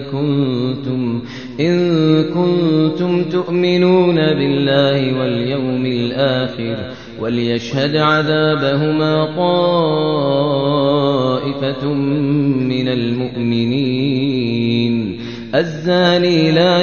كنتم إن كنتم تؤمنون بالله واليوم الآخر وليشهد عذابهما طائفة من المؤمنين الزاني لا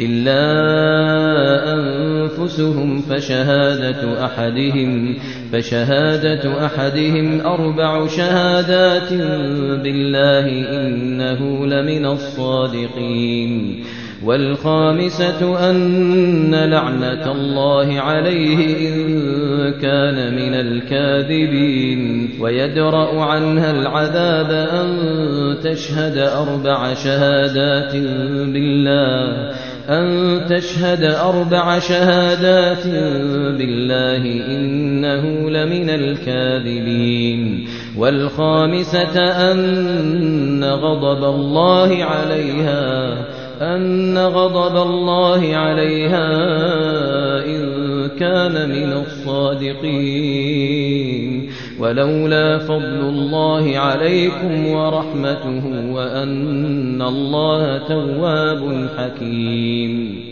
إلا أنفسهم فشهادة أحدهم فشهادة أحدهم أربع شهادات بالله إنه لمن الصادقين والخامسة أن لعنة الله عليه إن كان من الكاذبين ويدرأ عنها العذاب أن تشهد أربع شهادات بالله أن تشهد أربع شهادات بالله إنه لمن الكاذبين. والخامسة أن غضب الله عليها أن غضب الله عليها إن كان من الصادقين. ولولا فضل الله عليكم ورحمته وأن الله تواب حكيم.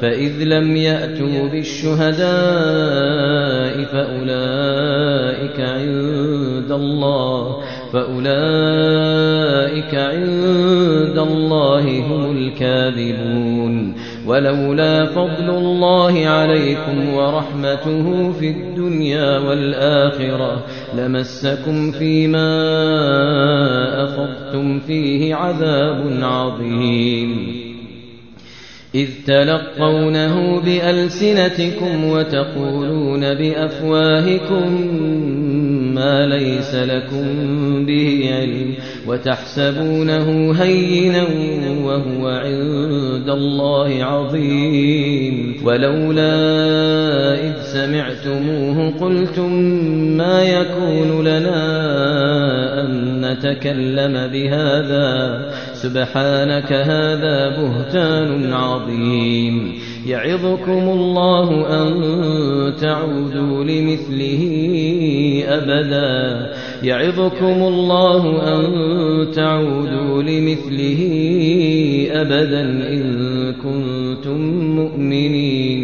فإذ لم يأتوا بالشهداء فأولئك عند الله فأولئك عند الله هم الكاذبون. ولولا فضل الله عليكم ورحمته في الدنيا والآخرة لمسكم فيما أخذتم فيه عذاب عظيم. إذ تلقونه بألسنتكم وتقولون بأفواهكم ما ليس لكم به علم وتحسبونه هينا وهو عند الله عظيم ولولا إذ سمعتموه قلتم ما يكون لنا أن نتكلم بهذا. سبحانك هذا بهتان عظيم. يعظكم الله أن تعودوا لمثله أبدا. يعظكم الله أن تعودوا لمثله أبدا إن كنتم مؤمنين.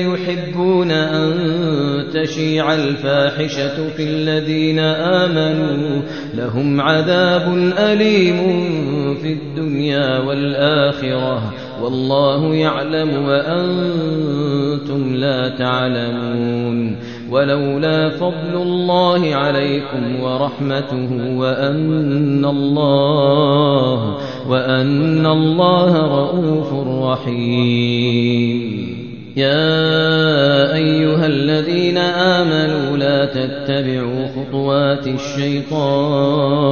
تشيع الفاحشة في الذين آمنوا لهم عذاب أليم في الدنيا والآخرة والله يعلم وأنتم لا تعلمون ولولا فضل الله عليكم ورحمته وأن الله وأن الله رؤوف رحيم يا أيها الذين آمنوا لا تتبعوا خطوات الشيطان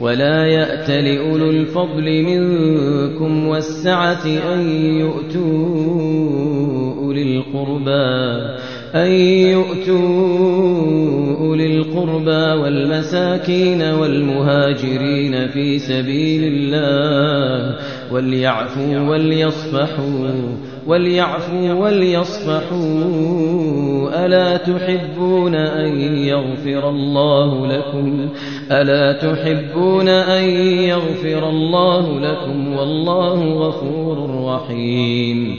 ولا يأت لأولو الفضل منكم والسعة أن يؤتوا أولي القربى أن يؤتوا أولي القربى والمساكين والمهاجرين في سبيل الله وليعفوا وليصفحوا وليعفوا وليصفحوا. ألا تحبون أن يغفر الله لكم؟ ألا تحبون أن يغفر الله لكم؟ والله غفور رحيم.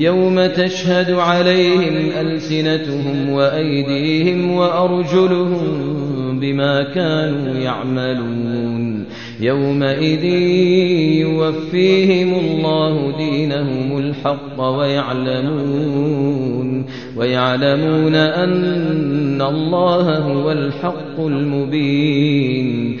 يوم تشهد عليهم ألسنتهم وأيديهم وأرجلهم بما كانوا يعملون. يومئذ يوفيهم الله دينهم الحق ويعلمون ويعلمون أن الله هو الحق المبين.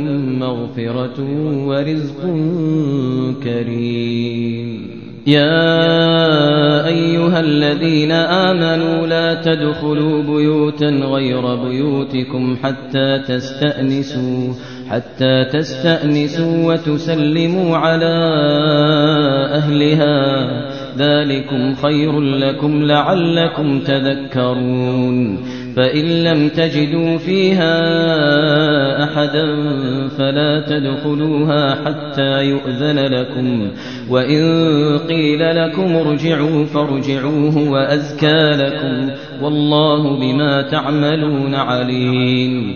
مغفرة ورزق كريم. يا أيها الذين آمنوا لا تدخلوا بيوتا غير بيوتكم حتى تستأنسوا حتى تستأنسوا وتسلموا على أهلها. ذلكم خير لكم لعلكم تذكرون. فإن لم تجدوا فيها أحدا فلا تدخلوها حتى يؤذن لكم. وإن قيل لكم ارجعوا فارجعوه وأزكى لكم. والله بما تعملون عليم.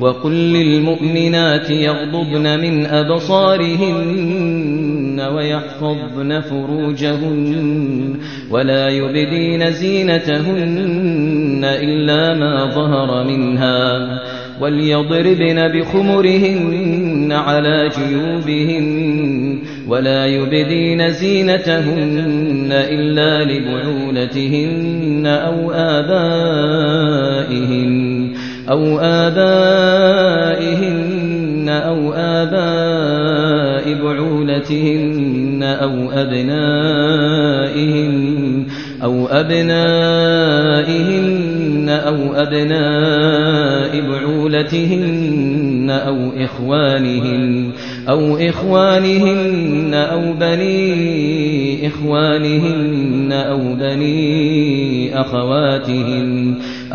وقل للمؤمنات يغضبن من أبصارهن ويحفظن فروجهن ولا يبدين زينتهن إلا ما ظهر منها وليضربن بخمرهن على جيوبهن ولا يبدين زينتهن إلا لبعولتهن أو آبائهن أو آبائهن أو آباء بعولتهن أو أبنائهن أو أبنائهن أو أبناء بعولتهن أو إخوانهن أو إخوانهن أو بني إخوانهن أو بني أخواتهن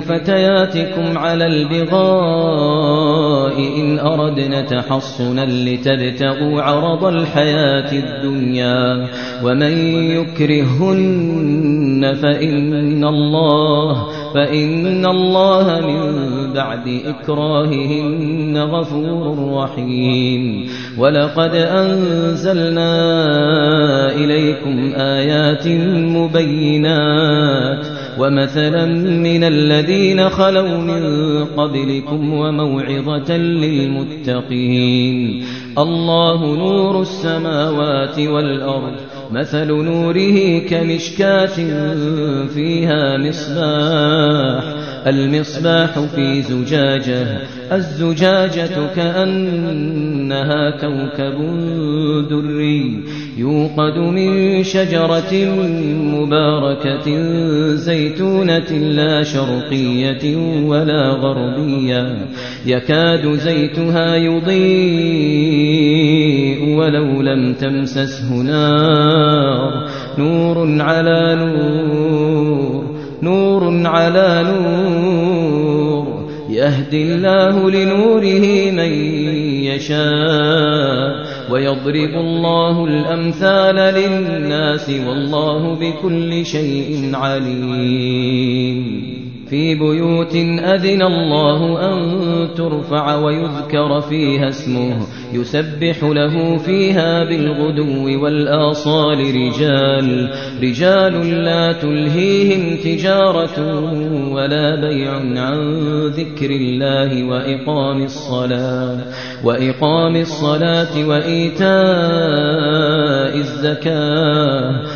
فتياتكم على البغاء إن أردنا تحصنا لتبتغوا عرض الحياة الدنيا ومن يكرهن فإن الله فإن الله من بعد إكراههن غفور رحيم ولقد أنزلنا إليكم آيات مبينات ومثلا من الذين خلوا من قبلكم وموعظة للمتقين. الله نور السماوات والأرض مثل نوره كمشكاة فيها مصباح. المصباح في زجاجة الزجاجة كأنها كوكب دري. يوقد من شجرة مباركة زيتونة لا شرقية ولا غربية. يكاد زيتها يضيء ولو لم تمسسه نار. نور على نور نور على نور. يهدي الله لنوره من يشاء. ويضرب الله الأمثال للناس والله بكل شيء عليم. في بيوت أذن الله أن ترفع ويذكر فيها اسمه. يسبح له فيها بالغدو والآصال رجال. رجال لا تلهيهم تجارة ولا بيع عن ذكر الله وإقام الصلاة. وإقام الصلاة وإيتاء الزكاة.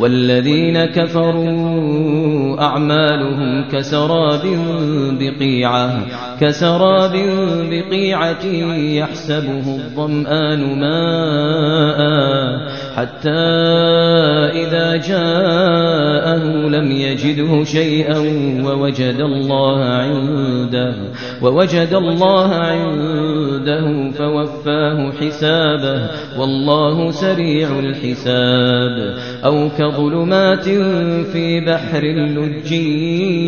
والذين كفروا أعمالهم كسراب بقيعة كسراب بقيعة يحسبه الظمآن ماء حتى إذا جاءه لم يجده شيئا ووجد الله عنده ووجد الله عنده فوفاه حسابه والله سريع الحساب أو كظلمات في بحر اللج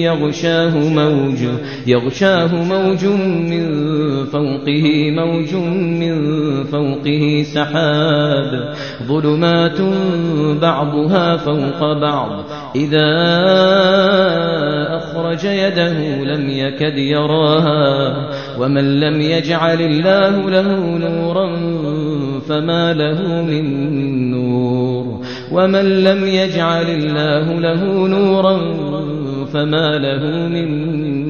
يغشاه موج يغشاه موج من فوقه موج من فوقه سحاب ظلمات بعضها فوق بعض إذا أخرج يده لم يكد يراها ومن لم يجعل الله له نورا فما له من نور. ومن لم يجعل الله له نورا فما له من نور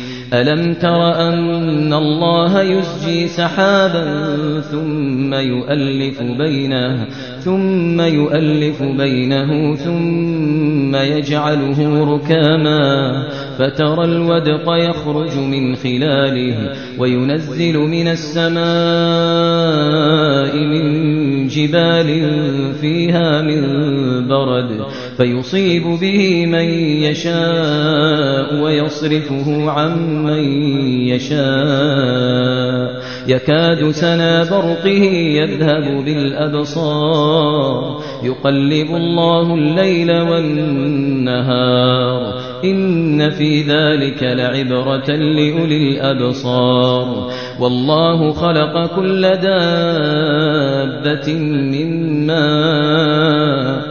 ألم تر أن الله يسجي سحابا ثم يؤلف بينه ثم يؤلف بينه ثم يجعله ركاما فترى الودق يخرج من خلاله وينزل من السماء من جبال فيها من برد. فيصيب به من يشاء ويصرفه عن من يشاء. يكاد سنا برقه يذهب بالأبصار. يقلب الله الليل والنهار. إن في ذلك لعبرة لأولي الأبصار. والله خلق كل دابة من ماء.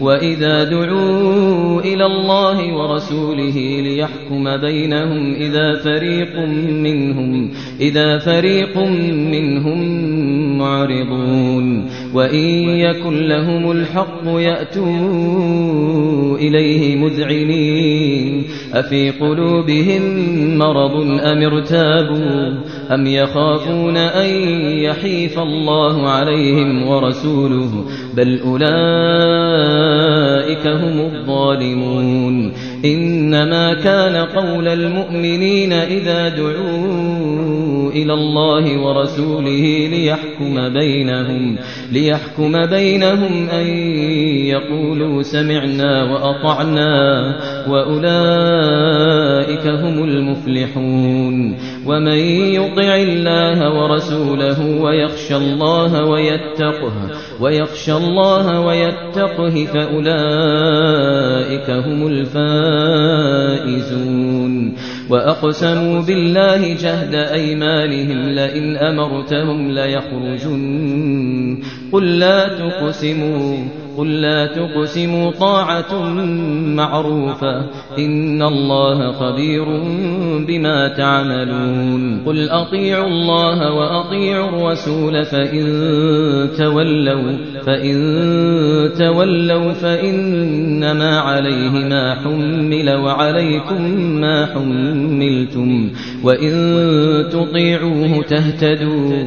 وإذا دعوا إلى الله ورسوله ليحكم بينهم إذا فريق منهم إذا فريق منهم معرضون. وإن يكن لهم الحق يأتوا إليه مذعنين. أفي قلوبهم مرض أم ارتابوا؟ أم يخافون أن يحيف الله عليهم ورسوله؟ بل أولئك هم الظالمون. إنما كان قول المؤمنين إذا دعوا إلى الله ورسوله ليحكم بينهم ليحكم بينهم أن يقولوا سمعنا وأطعنا وأولئك هم المفلحون. ومن يطع الله ورسوله ويخشى الله ويتقه ويخشى الله ويتقه فأولئك هم الفائزون. وأقسموا بالله جهد أيمانهم لئن أمرتهم ليخرجن. قل لا تقسموا. قل لا تقسموا طاعة معروفة إن الله خبير بما تعملون قل أطيعوا الله وأطيعوا الرسول فإن تولوا فإن تولوا فإنما عليه ما حمل وعليكم ما حملتم وإن تطيعوه تهتدوا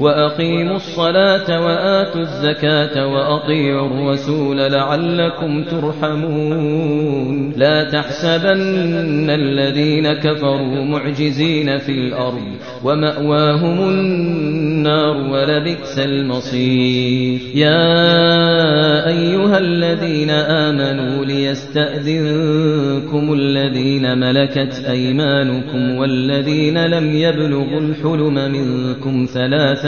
وأقيموا الصلاة وآتوا الزكاة وأطيعوا الرسول لعلكم ترحمون. لا تحسبن الذين كفروا معجزين في الأرض ومأواهم النار ولبئس المصير. يا أيها الذين آمنوا ليستأذنكم الذين ملكت أيمانكم والذين لم يبلغوا الحلم منكم ثلاث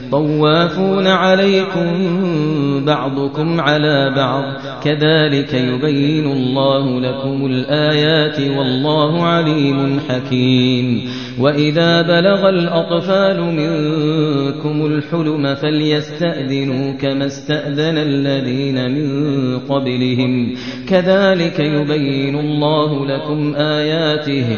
طوافون عليكم بعضكم على بعض. كذلك يبين الله لكم الآيات والله عليم حكيم. وإذا بلغ الأطفال منكم الحلم فليستأذنوا كما استأذن الذين من قبلهم. كذلك يبين الله لكم آياته.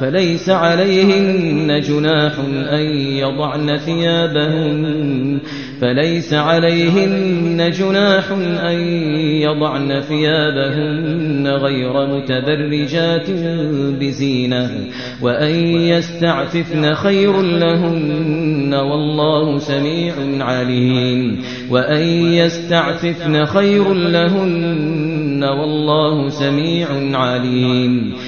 فليس عليهن جناح أن يضعن ثيابهن. فليس عليهن جناح أن يضعن ثيابهن غير متبرجات بزينة. وأن يستعففن خير لهن والله سميع عليم. وأن يستعففن خير لهن والله سميع عليم.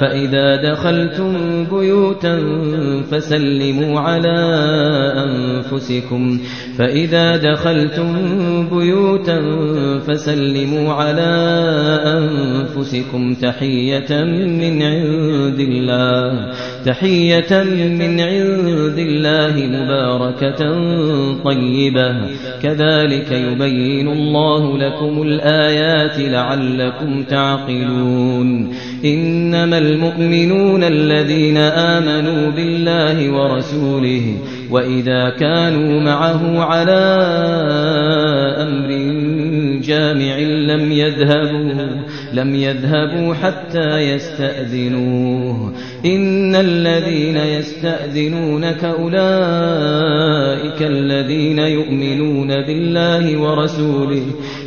فإذا دخلتم بيوتا فسلموا على أنفسكم. فإذا دخلتم بيوتا فسلموا على أنفسكم تحية من عند الله. تحية من عند الله مباركة طيبة. كذلك يبين الله لكم الآيات لعلكم تعقلون. إنما المؤمنون الذين آمنوا بالله ورسوله وإذا كانوا معه على أمر جامع لم يذهبوا لم يذهبوا حتى يستأذنوه. إن الذين يستأذنونك أولئك الذين يؤمنون بالله ورسوله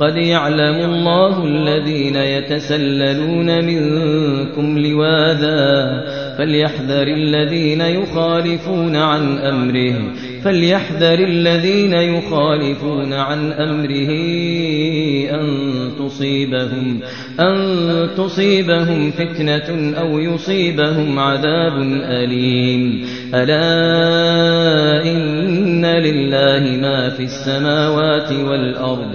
قد يعلم الله الذين يتسللون منكم لواذا فليحذر الذين يخالفون عن أمره فليحذر الذين يخالفون عن أمره أن تصيبهم أن تصيبهم فتنة أو يصيبهم عذاب أليم ألا إن لله ما في السماوات والأرض